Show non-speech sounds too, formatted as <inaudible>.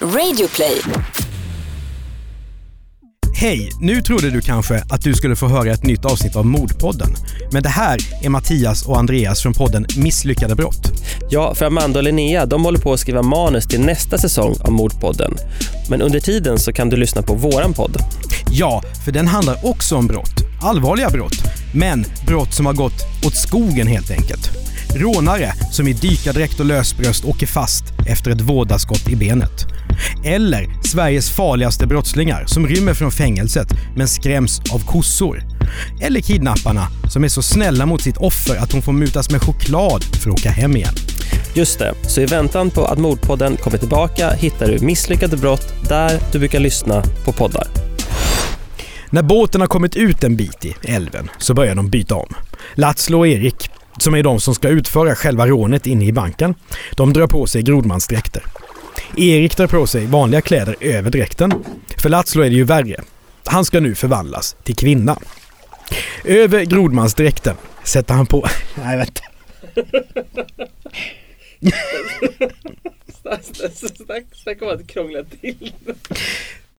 Radioplay. Hej! Nu trodde du kanske att du skulle få höra ett nytt avsnitt av Mordpodden. Men det här är Mattias och Andreas från podden Misslyckade brott. Ja, för Amanda och Linnea, de håller på att skriva manus till nästa säsong av Mordpodden. Men under tiden så kan du lyssna på våran podd. Ja, för den handlar också om brott. Allvarliga brott. Men brott som har gått åt skogen helt enkelt. Rånare som i dykardräkt och lösbröst åker fast efter ett vådaskott i benet. Eller Sveriges farligaste brottslingar som rymmer från fängelset men skräms av kossor. Eller kidnapparna som är så snälla mot sitt offer att hon får mutas med choklad för att åka hem igen. Just det, så i väntan på att Mordpodden kommer tillbaka hittar du Misslyckade brott där du brukar lyssna på poddar. När båten har kommit ut en bit i älven så börjar de byta om. Latslo och Erik, som är de som ska utföra själva rånet inne i banken, de drar på sig grodmansdräkter. Erik drar på sig vanliga kläder över dräkten. För Latslo är det ju värre. Han ska nu förvandlas till kvinna. Över grodmansdräkten sätter han på... <laughs> Nej, vänta. <laughs> Snacka om att krångla till